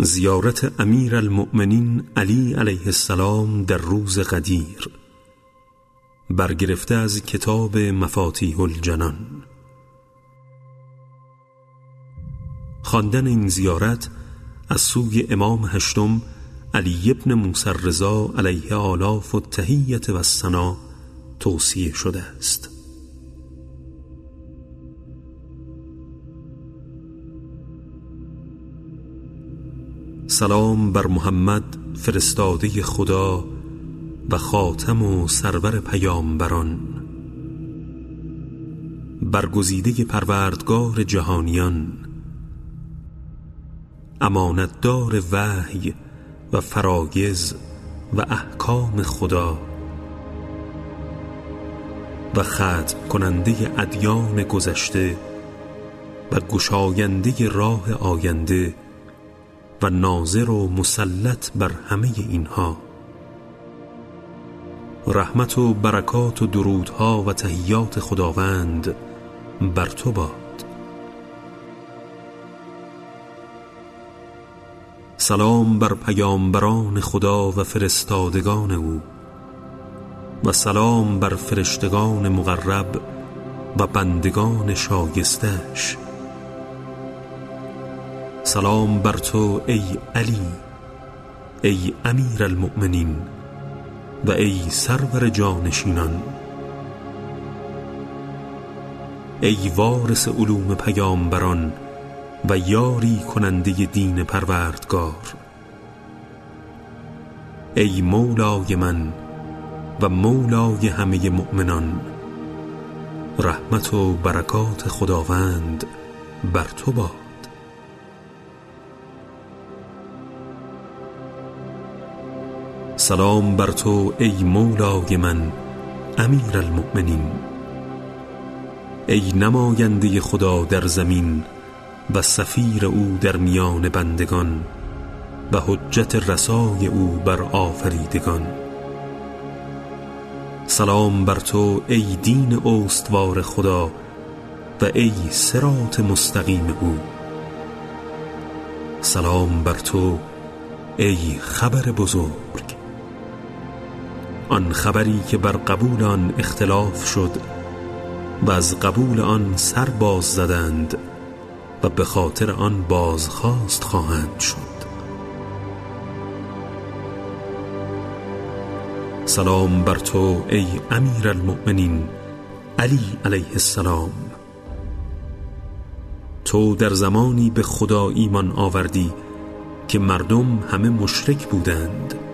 زیارت امیر المؤمنین علی علیه السلام در روز قدیر برگرفته از کتاب مفاتیح الجنان. خواندن این زیارت از سوی امام هشتم علی ابن موسی رضا علیه آلاف و تهیت و سنا توصیه شده است. سلام بر محمد فرستاده خدا و خاتم و سرور پیامبران. برگزیده پروردگار جهانیان امانتدار وحی و فرایز و احکام خدا و ختم کننده ادیان گذشته و گشاینده راه آینده و ناظر و مسلط بر همه اینها. رحمت و برکات و درودها و تهیات خداوند بر تو باد. سلام بر پیامبران خدا و فرستادگان او و سلام بر فرشتگان مقرب و بندگان شایستش. سلام بر تو ای علی ای امیر المؤمنین و ای سرور جانشینان. ای وارث علوم پیامبران و یاری کننده دین پروردگار. ای مولای من و مولای همه مؤمنان رحمت و برکات خداوند بر تو باد سلام بر تو ای مولای من امیر المؤمنین. ای نماینده خدا در زمین و سفیر او در میان بندگان و حجت رسای او بر آفریدگان. سلام بر تو ای دین استوار خدا و ای سرات مستقیم او. سلام بر تو ای خبر بزرگ. آن خبری که بر قبول آن اختلاف شد و از قبول آن سر باز زدند و به خاطر آن بازخواست خواهند شد. سلام بر تو ای امیر المؤمنین علی علیه السلام. تو در زمانی به خدا ایمان آوردی که مردم همه مشرک بودند.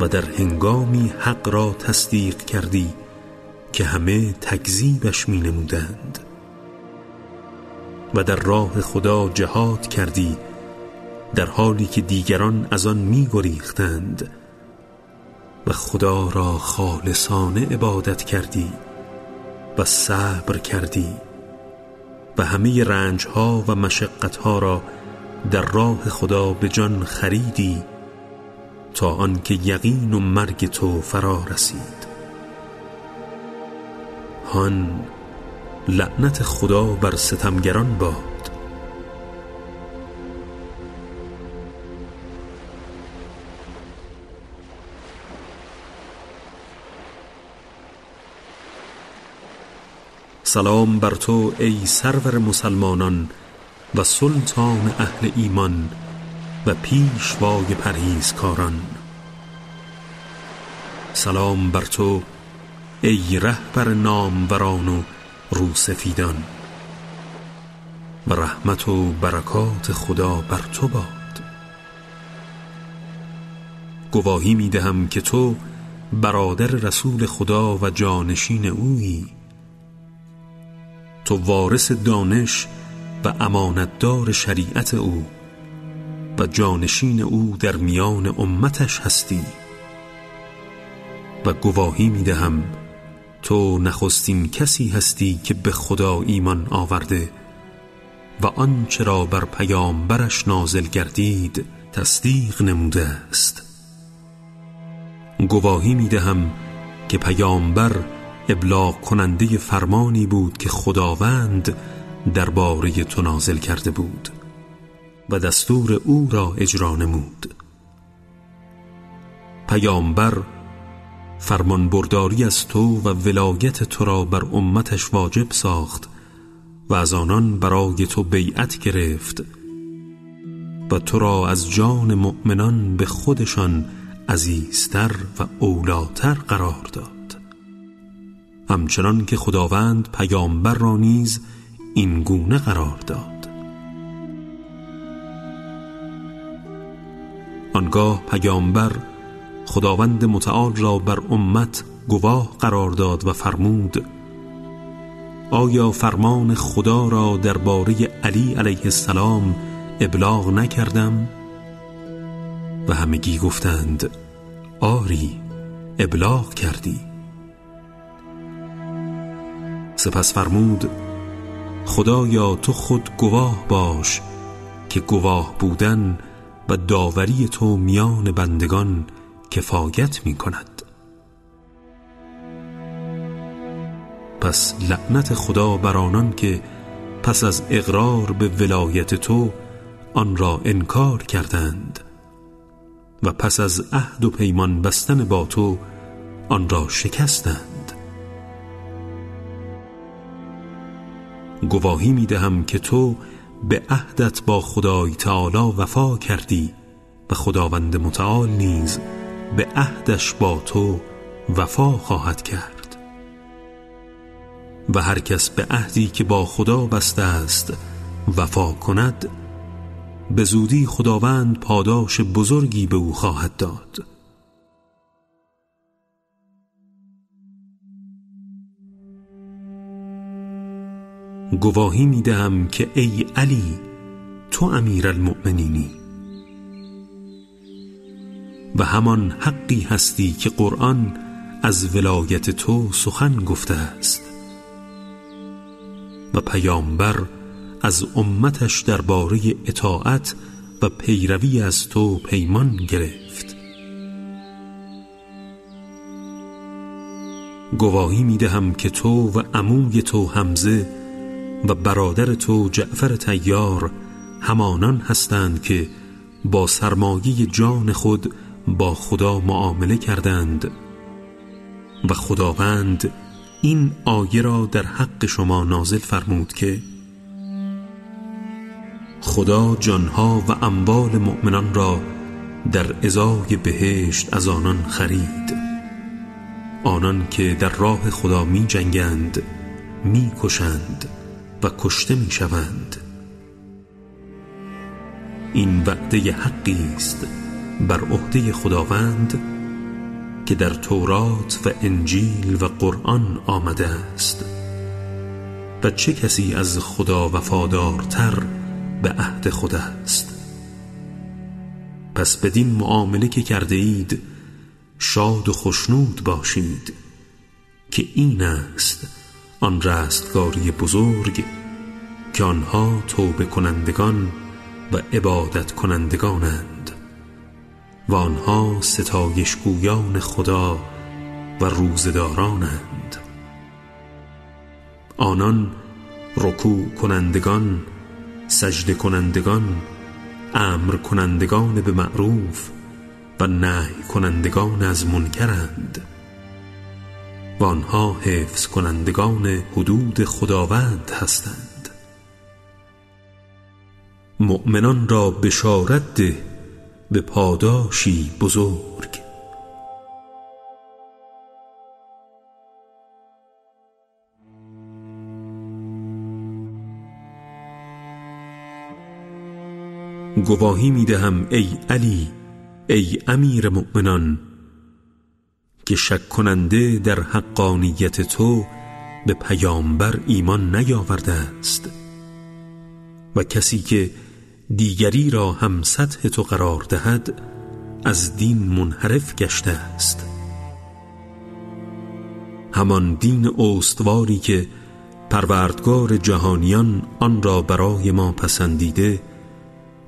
و در هنگامی حق را تصدیق کردی که همه تکذیبش می نمودند و در راه خدا جهاد کردی در حالی که دیگران از آن می گریختند و خدا را خالصانه عبادت کردی و صبر کردی و همه رنجها و مشقتها را در راه خدا به جان خریدی تا آنکه یقین و مرگ تو فرا رسید. هان لعنت خدا بر ستمگران باد. سلام بر تو ای سرور مسلمانان و سلطان اهل ایمان. و پیشوای پرهیزکاران. سلام بر تو ای رهبر ناموران و روسفیدان. و رحمت و برکات خدا بر تو باد. گواهی می دهم که تو برادر رسول خدا و جانشین اویی. تو وارث دانش و امانتدار شریعت او. و جانشین او در میان امتش هستی. و گواهی می دهم تو نخستین کسی هستی که به خدا ایمان آورده و آنچه را بر پیامبرش نازل گردید تصدیق نموده است. گواهی می دهم که پیامبر ابلاغ کننده فرمانی بود که خداوند درباره تو نازل کرده بود. و دستور او را اجرا نمود. پیامبر فرمان برداری از تو و ولایت تو را بر امتش واجب ساخت و از آنان برای تو بیعت گرفت و تو را از جان مؤمنان به خودشان عزیزتر و اولاتر قرار داد. همچنان که خداوند پیامبر را نیز این گونه قرار داد. آنگاه پیامبر خداوند متعال را بر امت گواه قرار داد و فرمود آیا فرمان خدا را درباره علی علیه السلام ابلاغ نکردم؟ و همگی گفتند آری ابلاغ کردی. سپس فرمود خدایا تو خود گواه باش که گواه بودن و داوری تو میان بندگان کفایت می کند پس لعنت خدا بر آنان که پس از اقرار به ولایت تو آن را انکار کردند و پس از عهد و پیمان بستن با تو آن را شکستند. گواهی می دهم که تو به عهدت با خدای تعالی وفا کردی و خداوند متعال نیز به عهدش با تو وفا خواهد کرد. و هر کس به عهدی که با خدا بسته است وفا کند به زودی خداوند پاداش بزرگی به او خواهد داد. گواهی می دهم که ای علی تو امیر المؤمنینی. و همان حقی هستی که قرآن از ولایت تو سخن گفته است. و پیامبر از امتش درباره اطاعت و پیروی از تو پیمان گرفت. گواهی می دهم که تو و عموی تو حمزه و برادر تو جعفر تیار همانان هستند که با سرمایه جان خود با خدا معامله کردند. و خداوند این آیه را در حق شما نازل فرمود که خدا جانها و اموال مؤمنان را در ازای بهشت از آنان خرید. آنان که در راه خدا می جنگند می کشند و کشته می شوند این وعده حقی است بر عهده خداوند که در تورات و انجیل و قرآن آمده است. و چه کسی از خدا وفادارتر به عهد خود است؟ پس بدین معامله که کرده اید شاد و خشنود باشید که این است آن رستگاری بزرگ که آنها توبه کنندگان و عبادت کنندگانند و آنها ستایشگویان خدا و روزدارانند آنان رکوع کنندگان سجده کنندگان امر کنندگان به معروف و نهی کنندگان از منکرند. و آنها حفظ کنندگان حدود خداوند هستند. مؤمنان را بشارت ده به پاداشی بزرگ. گواهی می دهم ای علی ای امیر مؤمنان که شک کننده در حقانیت تو به پیامبر ایمان نیاورده است. و کسی که دیگری را هم سطح تو قرار دهد از دین منحرف گشته است. همان دین استواری که پروردگار جهانیان آن را برای ما پسندیده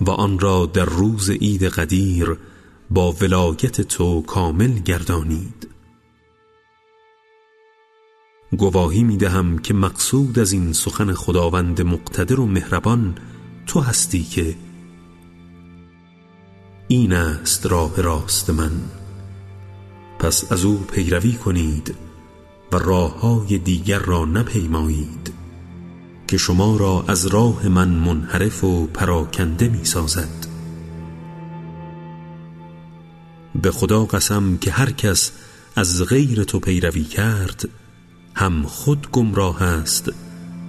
و آن را در روز عید قدیر با ولایت تو کامل گردانید. گواهی می دهم که مقصود از این سخن خداوند مقتدر و مهربان تو هستی که این است راه راست من. پس از او پیروی کنید و راه های دیگر را نپیمایید که شما را از راه من منحرف و پراکنده می سازد به خدا قسم که هر کس از غیر تو پیروی کرد هم خود گمراه است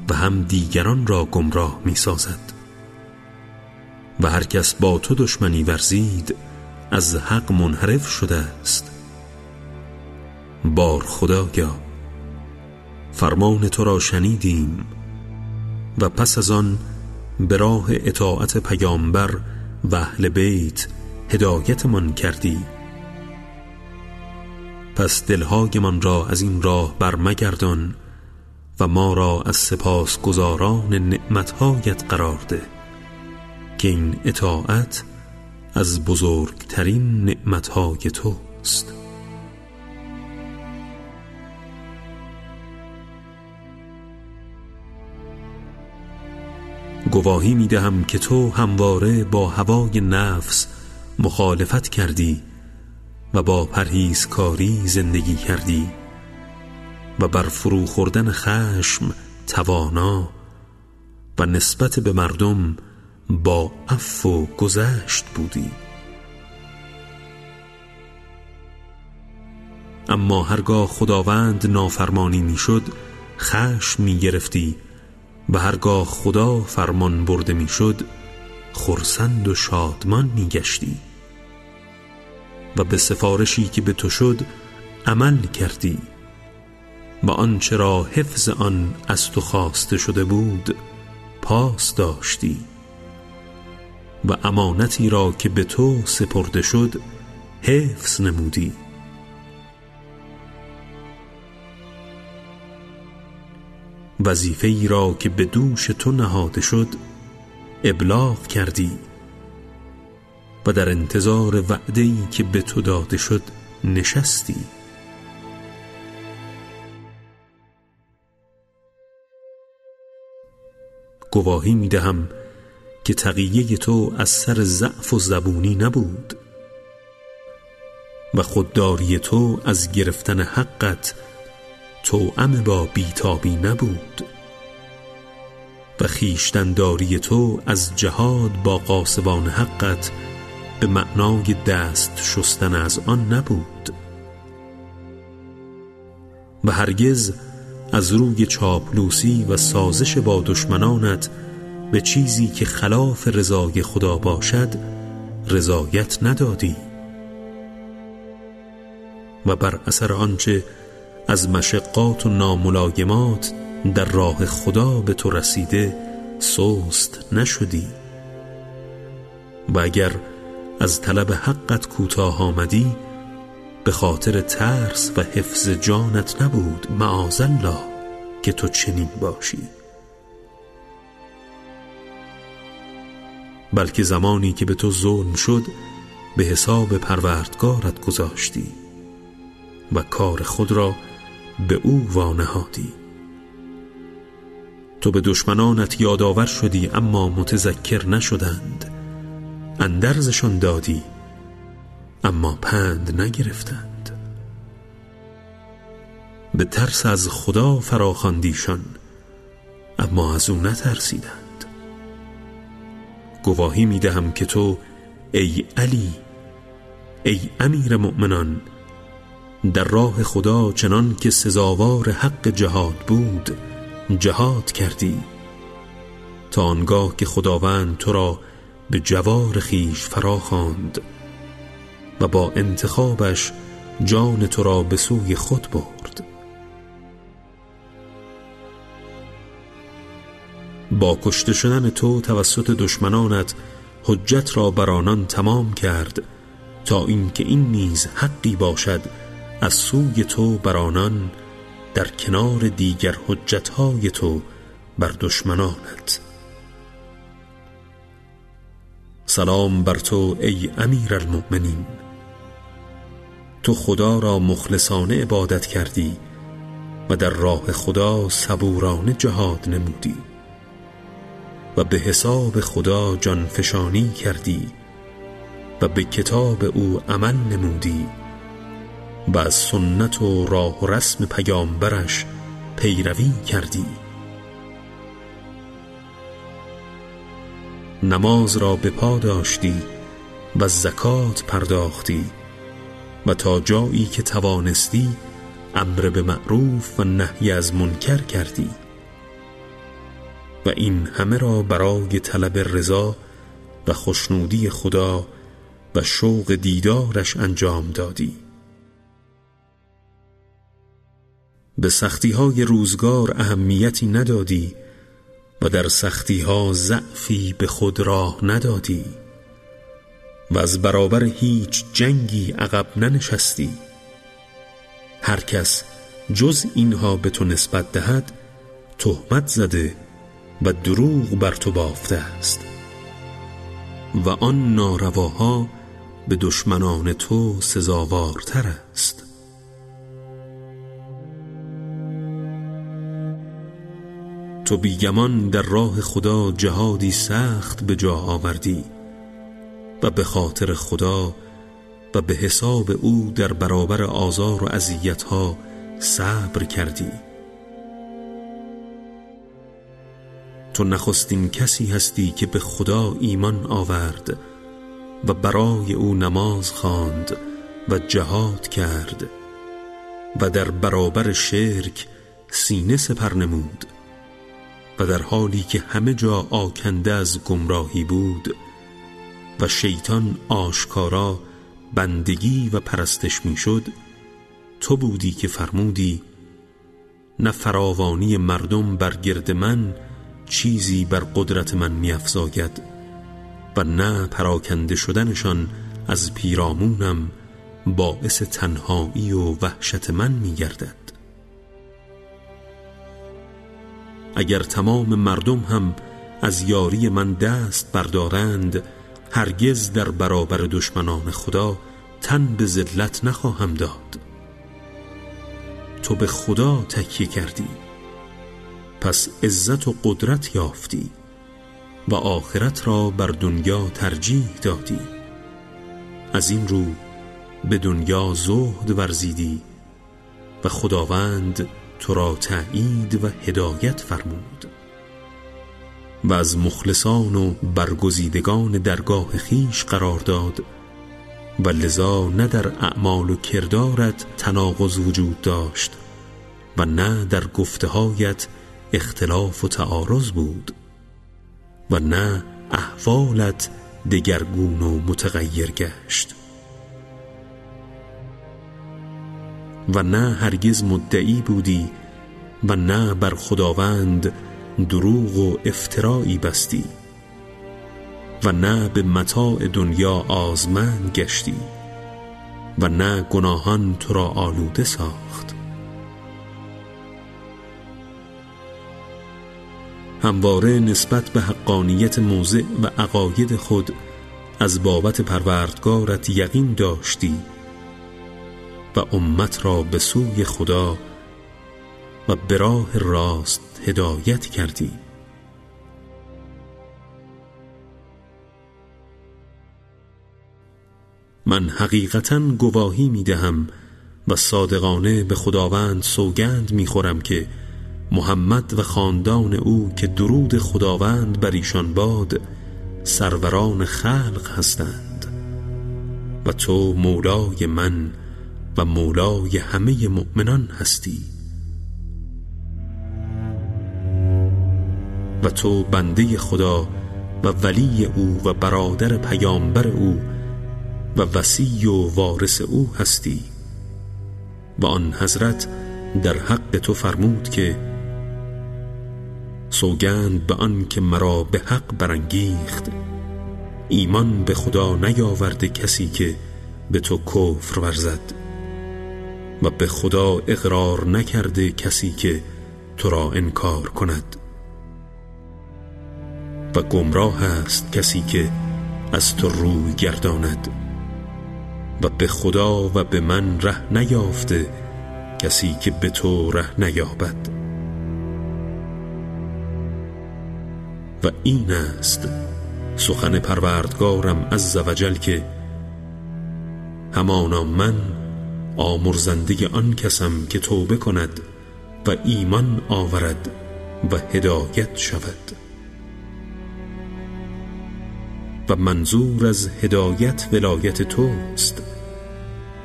و هم دیگران را گمراه می سازد و هر کس با تو دشمنی ورزید از حق منحرف شده است. بار خدایا فرمان تو را شنیدیم و پس از آن به راه اطاعت پیامبر و اهل بیت هدایتمان کردی. پس دلهایمان را از این راه برمگردان و ما را از سپاس گزاران نعمتهایت قرار ده. که این اطاعت از بزرگترین نعمتهای توست. گواهی می دهم که تو همواره با هوای نفس مخالفت کردی و با پرهیزکاری زندگی کردی و بر فرو خوردن خشم توانا و نسبت به مردم با عفو و گذشت بودی. اما هرگاه خداوند نافرمانی می‌شد خشم می گرفتی. و هرگاه خدا فرمان برده می‌شد خرسند و شادمان می گشتی و به سفارشی که به تو شد عمل کردی. و آنچه را حفظ آن از تو خواسته شده بود پاس داشتی. و امانتی را که به تو سپرده شد حفظ نمودی. وظیفه ای را که به دوش تو نهاده شد ابلاغ کردی. و در انتظار وعده ای که به تو داده شد نشستی. گواهی می دهم که تقیه تو از سر ضعف و زبونی نبود و خودداری تو از گرفتن حقت توأم با بیتابی نبود و خیشتنداری تو از جهاد با قاسبان حقت به معنای دست شستن از آن نبود و هرگز از روی چاپلوسی و سازش با دشمنانت به چیزی که خلاف رضای خدا باشد رضایت ندادی. و بر اثر آنچه از مشقات و ناملایمات در راه خدا به تو رسیده سست نشدی. و اگر از طلب حقت کوتاه آمدی به خاطر ترس و حفظ جانت نبود معاذالله که تو چنین باشی. بلکه زمانی که به تو ظلم شد به حساب پروردگارت گذاشتی و کار خود را به او وانهادی. تو به دشمنانت یادآور شدی اما متذکر نشدند. اندرزشان دادی اما پند نگرفتند. به ترس از خدا فراخواندیشان اما از او نترسیدند. گواهی می دهم که تو ای علی ای امیر مؤمنان در راه خدا چنان که سزاوار حق جهاد بود جهاد کردی. تا آنگاه که خداوند تو را به جوار خیش فرا خواند و با انتخابش جان تو را به سوی خود برد. با کشته شدن تو توسط دشمنانت حجت را بر آنان تمام کرد تا اینکه این نیز حقی باشد از سوی تو بر آنان در کنار دیگر حجتهای تو بر دشمنانت. سلام بر تو ای امیر المؤمنین. تو خدا را مخلصانه عبادت کردی و در راه خدا صبورانه جهاد نمودی. و به حساب خدا جانفشانی کردی و به کتاب او عمل نمودی و از سنت و راه و رسم پیامبرش پیروی کردی. نماز را به پا داشتی و زکات پرداختی و تا جایی که توانستی امر به معروف و نهی از منکر کردی. و این همه را برای طلب رضا و خوشنودی خدا و شوق دیدارش انجام دادی. به سختی های روزگار اهمیتی ندادی و در سختی ها ضعفی به خود راه ندادی و از برابر هیچ جنگی عقب ننشستی. هر کس جز اینها به تو نسبت دهد تهمت زده و دروغ بر تو بافته است. و آن نارواها به دشمنان تو سزاوارتر است. تو بیگمان در راه خدا جهادی سخت به جا آوردی و به خاطر خدا و به حساب او در برابر آزار و ها صبر کردی. تو نخستین کسی هستی که به خدا ایمان آورد و برای او نماز خواند و جهاد کرد و در برابر شرک سینه سپر نمود و در حالی که همه جا آکنده از گمراهی بود و شیطان آشکارا بندگی و پرستش می‌شد تو بودی که فرمودی نه فراوانی مردم بر گرد من چیزی بر قدرت من میافزاید و نه پراکنده شدنشان از پیرامونم باعث تنهایی و وحشت من میگردد. اگر تمام مردم هم از یاری من دست بردارند هرگز در برابر دشمنان خدا تن به ذلت نخواهم داد. تو به خدا تکیه کردی. پس عزت و قدرت یافتی و آخرت را بر دنیا ترجیح دادی. از این رو به دنیا زهد ورزیدی و خداوند تو را تأیید و هدایت فرمود. و از مخلصان و برگزیدگان درگاه خیش قرار داد و لذا نه در اعمال و کردارت تناقض وجود داشت و نه در گفتهایت اختلاف و تعارض بود و نه احوالت دگرگون و متغیر گشت و نه هرگز مدعی بودی و نه بر خداوند دروغ و افترایی بستی و نه به متاع دنیا آزمند گشتی و نه گناهان تو را آلوده ساخت. همواره نسبت به حقانیت موضع و عقاید خود از بابت پروردگارت یقین داشتی و امت را به سوی خدا و به راه راست هدایت کردی. من حقیقتا گواهی می دهم و صادقانه به خداوند سوگند می خورم که محمد و خاندان او که درود خداوند بر ایشان باد سروران خلق هستند. و تو مولای من و مولای همه مؤمنان هستی. و تو بنده خدا و ولی او و برادر پیامبر او و وسی و وارث او هستی. و آن حضرت در حق تو فرمود که سوگند به آن که مرا به حق برانگیخت. ایمان به خدا نیاورده کسی که به تو کفر ورزد و به خدا اقرار نکرده کسی که تو را انکار کند. و گمراه است کسی که از تو روی گرداند و به خدا و به من ره نیافته کسی که به تو ره نیابد. و این است سخن پروردگارم از زوجل که همانا من آمرزنده آن کسم که توبه کند و ایمان آورد و هدایت شود. و منظور از هدایت ولایت توست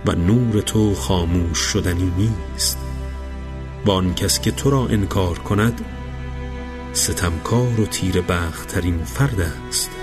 و نور تو خاموش شدنی نیست. و آن کس که تو را انکار کند ستمکار و تیر ترین فرد است.